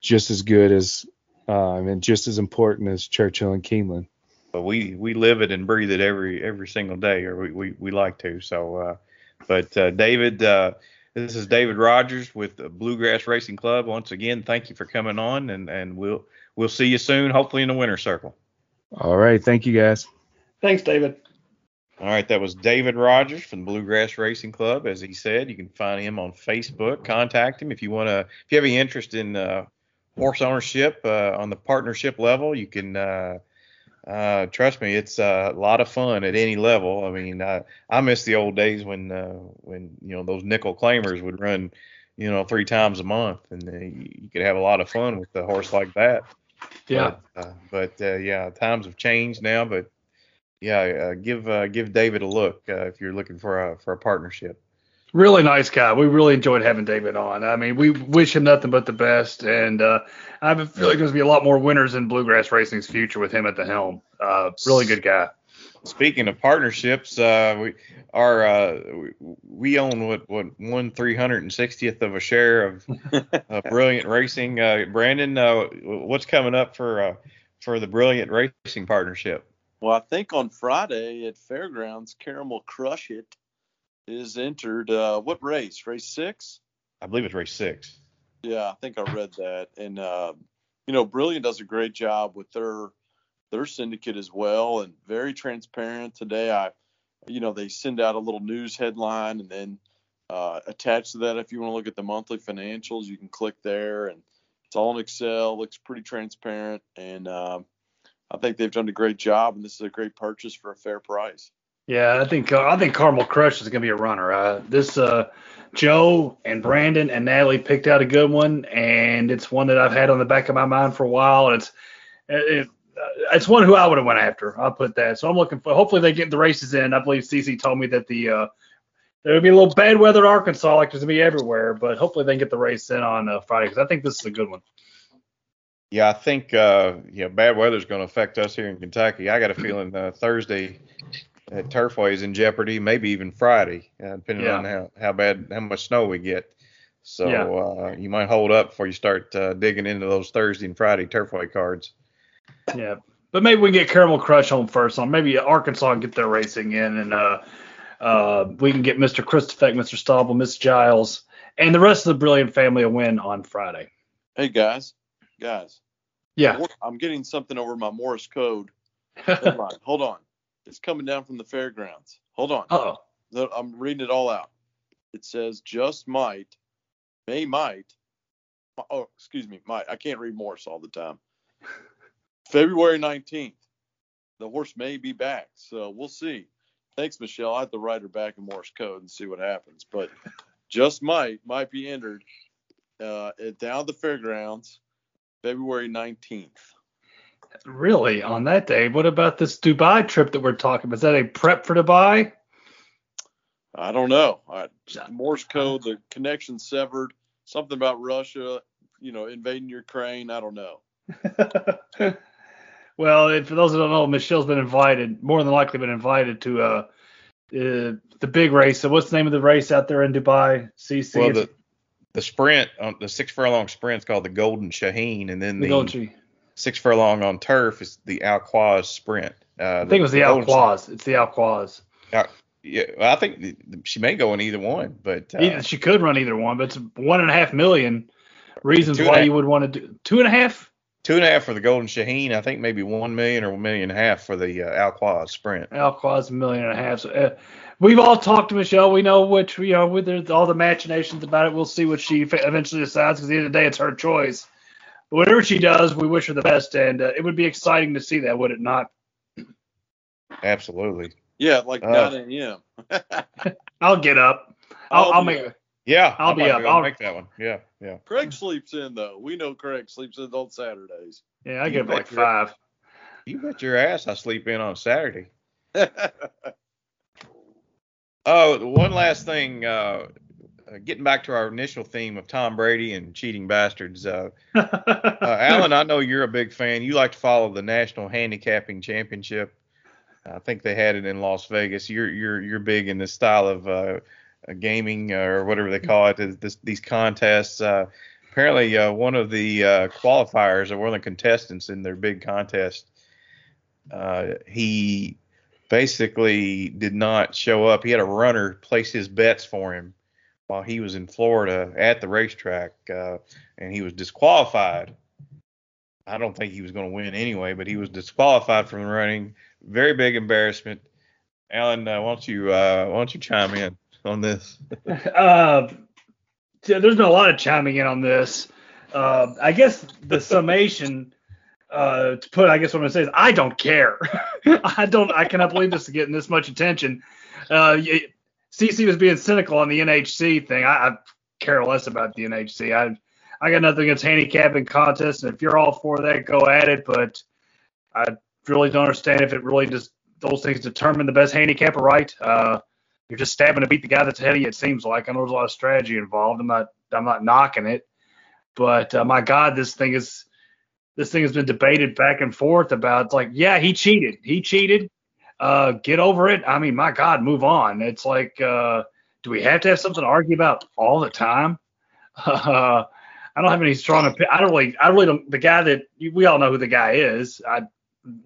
just as good as uh, and just as important as Churchill and Keeneland. But we we live it and breathe it every every single day, or we we, we like to. So, uh, but uh, David, uh, this is David Rogers with Bluegrass Racing Club. Once again, thank you for coming on, and and we'll we'll see you soon, hopefully in the winter circle. All right. Thank you, guys. Thanks, David. All right, that was David Rogers from the Bluegrass Racing Club. As he said, you can find him on Facebook. Contact him if you want to. If you have any interest in uh, horse ownership uh, on the partnership level, you can. Uh, uh, trust me, it's a lot of fun at any level. I mean, I, I miss the old days when uh, when you know those nickel claimers would run, you know, three times a month, and uh, you could have a lot of fun with a horse like that. Yeah. But, uh, but uh, yeah, times have changed now. But yeah, uh, give uh, give David a look uh, if you're looking for a for a partnership. Really nice guy. We really enjoyed having David on. I mean, we wish him nothing but the best, and uh, I feel like there's going to be a lot more winners in bluegrass racing's future with him at the helm. Uh, really good guy. Speaking of partnerships, uh, we our uh, we, we own what what one three hundred and sixtieth of a share of uh, Brilliant Racing. Uh, Brandon, uh, what's coming up for uh, for the Brilliant Racing partnership? Well, I think on Friday at Fairgrounds, Caramel Crush It is entered. Uh, what race? Race six? I believe it's race six. Yeah, I think I read that. And uh, you know, Brilliant does a great job with their their syndicate as well, and very transparent. Today, I, you know, they send out a little news headline, and then uh, attached to that, if you want to look at the monthly financials, you can click there, and it's all in Excel. Looks pretty transparent, and um, I think they've done a great job, and this is a great purchase for a fair price. Yeah, I think uh, I think Caramel Crush is going to be a runner. Uh, this uh, Joe and Brandon and Natalie picked out a good one, and it's one that I've had on the back of my mind for a while. It's it, it's one who I would have went after. I'll put that. So I'm looking for. Hopefully they get the races in. I believe CC told me that the uh, there would be a little bad weather in Arkansas, like there's gonna be everywhere. But hopefully they can get the race in on uh, Friday because I think this is a good one. Yeah, I think uh, yeah, bad weather's going to affect us here in Kentucky. I got a feeling uh, Thursday at Turfway is in jeopardy, maybe even Friday, uh, depending Yeah. on how, how bad how much snow we get. So Yeah. uh, you might hold up before you start uh, digging into those Thursday and Friday Turfway cards. Yeah, but maybe we can get Caramel Crush home first. On maybe Arkansas and get their racing in, and uh, uh, we can get Mr. Christopher, Mr. Stauble, Miss Giles, and the rest of the Brilliant family a win on Friday. Hey guys, guys, Yeah. I'm getting something over my Morse code headline. Hold on, it's coming down from the fairgrounds. Hold on, oh. I'm reading it all out. It says just might, may might. Oh, excuse me, might. I can't read Morse all the time. February 19th, the horse may be back, so we'll see. Thanks, Michelle. I have to write her back in Morse code and see what happens. But just might might be entered uh, at down at the fairgrounds, February 19th. Really? On that day? What about this Dubai trip that we're talking about? Is that a prep for Dubai? I don't know. I, Morse code, the connection severed. Something about Russia, you know, invading Ukraine. I don't know. well, for those that don't know, Michelle's been invited, more than likely been invited to uh, uh the big race. So what's the name of the race out there in Dubai? CC. Well, the the sprint on the six furlong sprint is called the Golden Shaheen, and then the the six furlong on turf is the Al Quoz sprint. Uh, I think it was the Al Quoz. It's the Al Quoz. Yeah, well, I think th- th- she may go in either one, but uh, Either- she could run either one, but it's one and a half million reasons why you would want to do two and a half. Two and a half for the Golden Shaheen. I think maybe one million or a one million and a half for the uh, Al Quoz sprint. Al Quoz a million and a half. So, uh, we've all talked to Michelle. We know which you know with all the machinations about it. We'll see what she eventually decides because at the end of the day, it's her choice. But whatever she does, we wish her the best, and uh, it would be exciting to see that, would it not? Absolutely. Yeah, like Uh, 9 a.m. I'll get up. I'll, I'll I'll make. up. Yeah, I'll I be up. I'll- make that one. Yeah, yeah. Craig sleeps in though. We know Craig sleeps in on Saturdays. Yeah, I get up like you're- five. You bet your ass I sleep in on Saturday. Oh, one last thing. Uh, uh, getting back to our initial theme of Tom Brady and cheating bastards. Uh, uh, Alan, I know you're a big fan. You like to follow the National Handicapping Championship. I think they had it in Las Vegas. You're you're you're big in this style of uh, gaming or whatever they call it. This, these contests. Uh, apparently, uh, one of the uh, qualifiers or one of the contestants in their big contest, uh, he basically did not show up. He had a runner place his bets for him while he was in Florida at the racetrack, uh, and he was disqualified. I don't think he was going to win anyway, but he was disqualified from running very big embarrassment. Alan, uh, why don't you uh, why don't you chime in on this? uh, there's been a lot of chiming in on this. Uh, I guess the summation uh, to put, I guess what I'm gonna say is I don't care. I don't. I cannot believe this is getting this much attention. Uh, CC was being cynical on the NHC thing. I, I care less about the NHC. I I got nothing against handicapping contests, and if you're all for that, go at it. But I really don't understand if it really just those things determine the best handicapper, right? Uh, you're just stabbing to beat the guy that's ahead of you. It seems like I know there's a lot of strategy involved. I'm not I'm not knocking it, but uh, my God, this thing is this thing has been debated back and forth about. Like, yeah, he cheated. He cheated. Uh, get over it. I mean, my God, move on. It's like, uh, do we have to have something to argue about all the time? I don't have any strong opinion. I don't really, I really don't. The guy that we all know who the guy is. I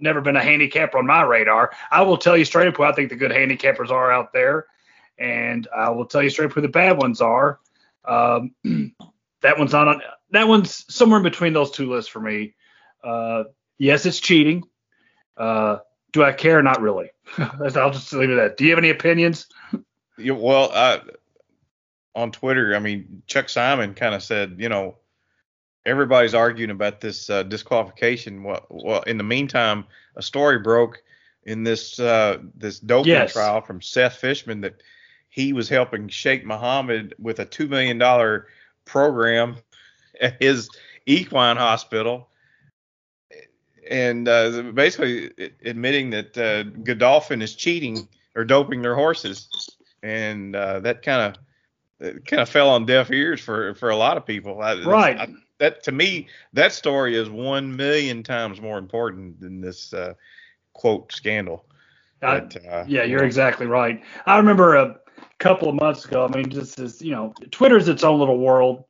never been a handicapper on my radar. I will tell you straight up who I think the good handicappers are out there, and I will tell you straight up who the bad ones are. Um, that one's not on. That one's somewhere in between those two lists for me. Uh, yes, it's cheating. Uh, do I care? Not really. I'll just leave it at that. Do you have any opinions? Yeah, well, I, on Twitter, I mean, Chuck Simon kind of said, you know, everybody's arguing about this uh, disqualification. Well, well, in the meantime, a story broke in this uh, this doping Yes. trial from Seth Fishman that he was helping Sheikh Mohammed with a two million dollar program at his equine hospital, and uh, basically admitting that uh, Godolphin is cheating or doping their horses, and uh, that kind of kind of fell on deaf ears for for a lot of people. I, Right. I- that to me, that story is one million times more important than this uh, quote scandal. I- But, uh, Yeah, you're exactly right. I remember a couple of months ago. I mean, just as you know, Twitter's its own little world.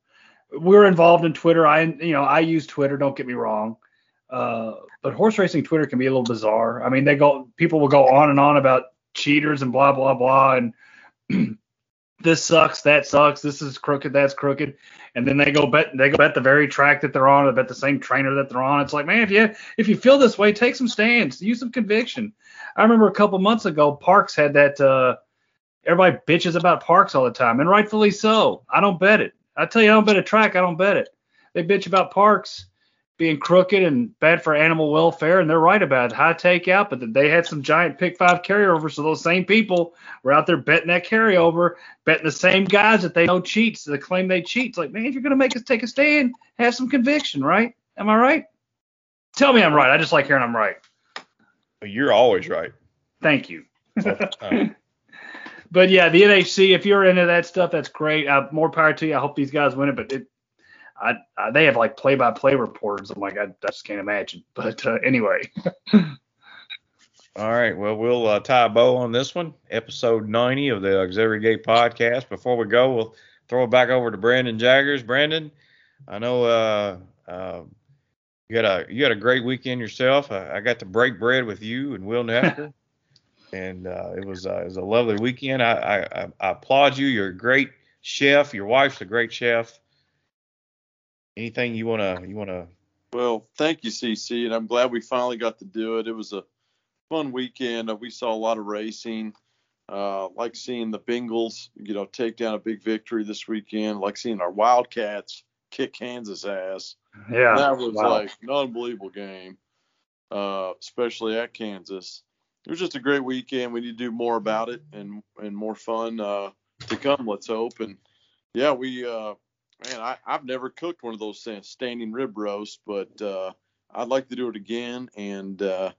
We're involved in Twitter. I, you know, I use Twitter. Don't get me wrong. Uh, but horse racing Twitter can be a little bizarre. I mean, they go, people will go on and on about cheaters and blah blah blah, and this sucks, that sucks, this is crooked, that's crooked, and then they go bet, they go bet the very track that they're on, or bet the same trainer that they're on. It's like, man, if you if you feel this way, take some stands, use some conviction. I remember a couple months ago, Parx had that. Uh, everybody bitches about Parx all the time, and rightfully so. I don't bet it. I tell you, I don't bet a track. I don't bet it. They bitch about Parx being crooked and bad for animal welfare, and they're right about it. High takeout, but they had some giant pick five carryovers, so those same people were out there betting that carryover, betting the same guys that they know cheats, that claim they cheat. It's like, man, if you're gonna make us take a stand, have some conviction, right? Am I right? Tell me I'm right. I just like hearing I'm right. you're always right. Thank you. all the time. But yeah, the NHC, if you're into that stuff, that's great. Uh, more power to you. I hope these guys win it. But it, I, I they have like play-by-play reporters. I'm like, I, I just can't imagine. But uh, anyway, All right. Well, we'll uh, tie a bow on this one, episode 90 of the Auxiliary Gate podcast. Before we go, we'll throw it back over to Brandon Jaggers. Brandon, I know uh, uh, you had a you had a great weekend yourself. I, I got to break bread with you and Will Nester, and uh, it was uh, it was a lovely weekend. I, I, I I applaud you. You're a great chef. Your wife's a great chef. Anything you wanna you wanna Well, thank you, CC, and I'm glad we finally got to do it. It was a fun weekend. Uh, We saw a lot of racing. Uh, like seeing the Bengals, you know, take down a big victory this weekend. Like seeing our Wildcats kick Kansas ass. yeah, that was wow. like an unbelievable game, uh, especially at Kansas. It was just a great weekend. We need to do more about it and and more fun uh, to come. Let's hope. And yeah, we uh, man, I, I've never cooked one of those sta- standing rib roasts, but uh, I'd like to do it again and uh,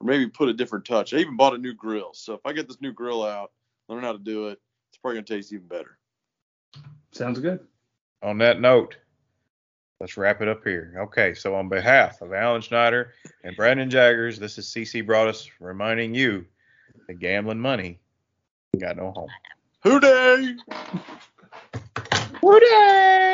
or maybe put a different touch. I even bought a new grill, so if I get this new grill out, learn how to do it, it's probably gonna taste even better. sounds good. on that note, let's wrap it up here. Okay, so on behalf of Alan Schneider and Brandon Jaggers, this is CC Broaddus reminding you that gambling money got no home. Who day? Woody!